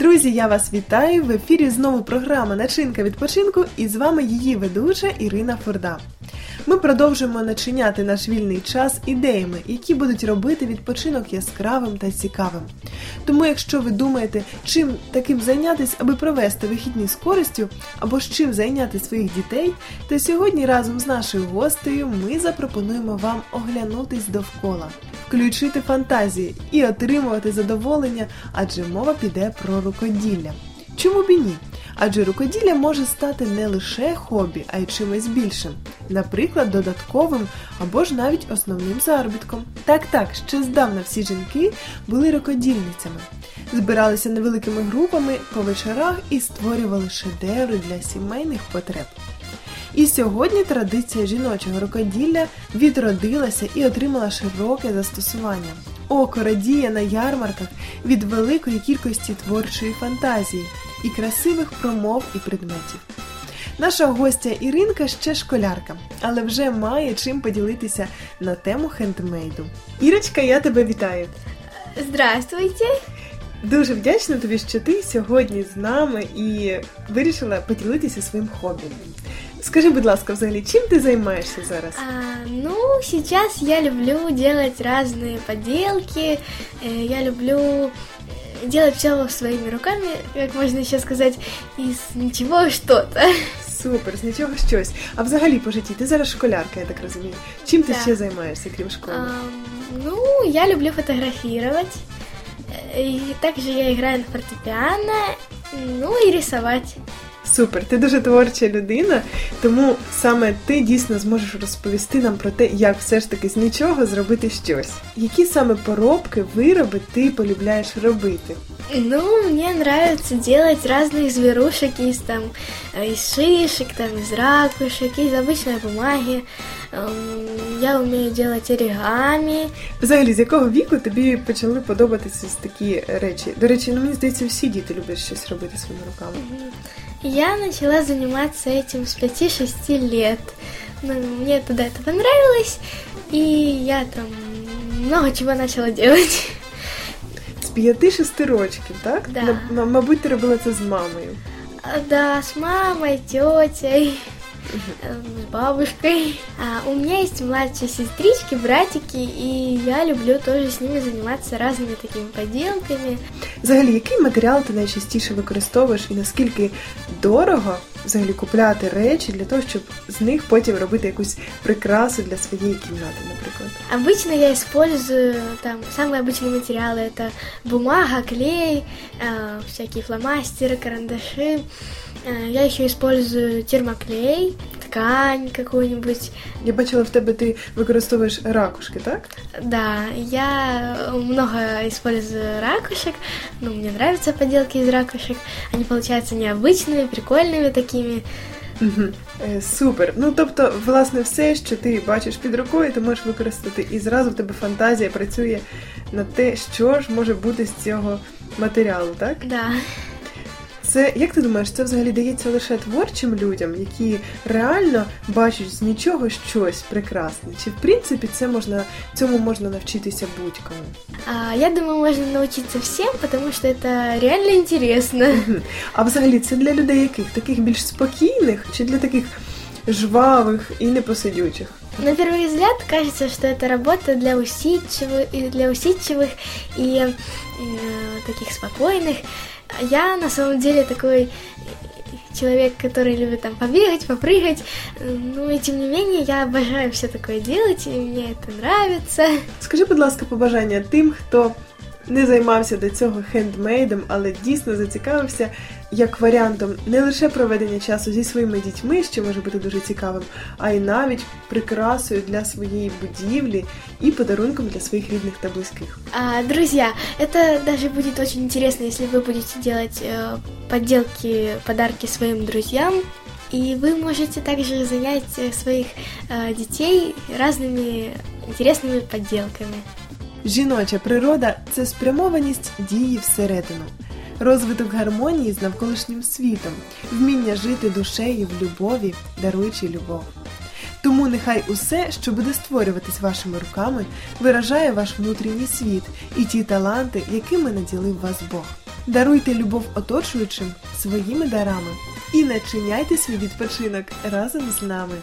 Друзі, я вас вітаю! В ефірі знову програма Начинка відпочинку і з вами її ведуча Ірина Форда. Ми продовжуємо начиняти наш вільний час ідеями, які будуть робити відпочинок яскравим та цікавим. Тому, якщо ви думаєте, чим таким зайнятися, аби провести вихідні з користю, або з чим зайняти своїх дітей, то сьогодні разом з нашою гостею ми запропонуємо вам оглянутись довкола, включити фантазії і отримувати задоволення, адже мова піде про рукоділля. Чому б і ні? Адже рукоділля може стати не лише хобі, а й чимось більшим, наприклад, додатковим або ж навіть основним заробітком. Так, так, ще здавна всі жінки були рукодільницями, збиралися невеликими групами по вечорах і створювали шедеври для сімейних потреб. І сьогодні традиція жіночого рукоділля відродилася і отримала широке застосування. Око радіє на ярмарках від великої кількості творчої фантазії і красивих промов і предметів. Наша гостя Іринка ще школярка, але вже має чим поділитися на тему хендмейду. Ірочка, я тебе вітаю! Здравствуйте! Дуже вдячна тобі, що ти сьогодні з нами і вирішила поділитися своїм хобі. Скажи, будь ласка, взагалі, чим ти займаєшся зараз? А, ну, сейчас я люблю делать разные поделки, э, я люблю э, делать все своими руками, как можно еще сказать, из ничего что-то. Супер, з нічого щось. А взагалі по житті ти зараз школярка, я так розумію. Чим ти Так. ще займаєшся, крім школи? Ам, ну, я люблю фотографировать, э, и также я играю на фортепиано, ну и рисовать. Супер, ти дуже творча людина, тому саме ти дійсно зможеш розповісти нам про те, як все ж таки з нічого зробити щось. Які саме поробки, вироби ти полюбляєш робити? Ну, мне нравится делать разных зверушек из там э, из шишек, там из ракушек, из обычной бумаги. Эм, Я умею делать оригами. Взагалі, з якого віку тобі почали подобатися ось такі речі? До речі, ну мені здається, всі діти люблять щось робити своїми руками. Я начала заниматься этим с 5-6 лет. Ну, мне тогда это понравилось, и я там много чего начала делать. З 5-6 років, так? Да. Мабуть, ти робила це з мамою. А, Да, с мамой, тетей, с бабушкой. А у меня есть младшие сестрички, братики, и я люблю тоже с ними заниматься разными такими поделками. Взагалі, який матеріал ти найчастіше використовуєш і наскільки дорого взагалі купляти речі для того, щоб з них потім робити якусь прикрасу для своєї кімнати, наприклад? Обычно я использую там самые обычные материалы. Это бумага, клей, э, всякие фломастеры, карандаши. Э, Я еще использую термоклей, ткань какую-нибудь. Я бачила в тебе ти використовуєш ракушки, так? Да, я много использую ракушек. Ну, мне нравятся поделки из ракушек. Они получаются необычными, прикольными такими. Угу. Е, супер. Ну тобто, власне, все, що ти бачиш під рукою, ти можеш використати, і зразу в тебе фантазія працює на те, що ж може бути з цього матеріалу, так? Да. Це як ти думаєш, це взагалі дається лише творчим людям, які реально бачать з нічого щось прекрасне? Чи в принципі це можна цьому можна навчитися будь-кому? А, я думаю, можно научиться всем, потому что это реально интересно. Мгм. А взагалі це для людей яких? Таких більш спокійних чи для таких жвавих і непосидючих? На первый взгляд кажется, что это работа для усидчивых, для усидчивых и э, таких спокойных. Я на самом деле такой человек, который любит там побегать, попрыгать. Ну и тем не менее, я обожаю все такое делать, и мне это нравится. Скажи, будь ласка, побажання тим, хто не займався до цього хендмейдом, але дійсно зацікавився як варіантом не лише проведення часу зі своїми дітьми, що може бути дуже цікавим, а й навіть прикрасою для своєї будівлі і подарунком для своїх рідних та близьких. А, друзья, это даже будет очень интересно, если вы будете делать э, подделки, подарки своим друзьям. И вы можете также занять э, своих э, детей разными интересными подделками. Жіноча природа це спрямованість дії всередину, Розвиток гармонії з навколишнім світом, вміння жити душею в любові, даруючи любов. Тому нехай усе, що буде створюватись вашими руками, виражає ваш внутрішній світ і ті таланти, якими наділив вас Бог. Даруйте любов оточуючим своїми дарами і начиняйте свій відпочинок разом з нами.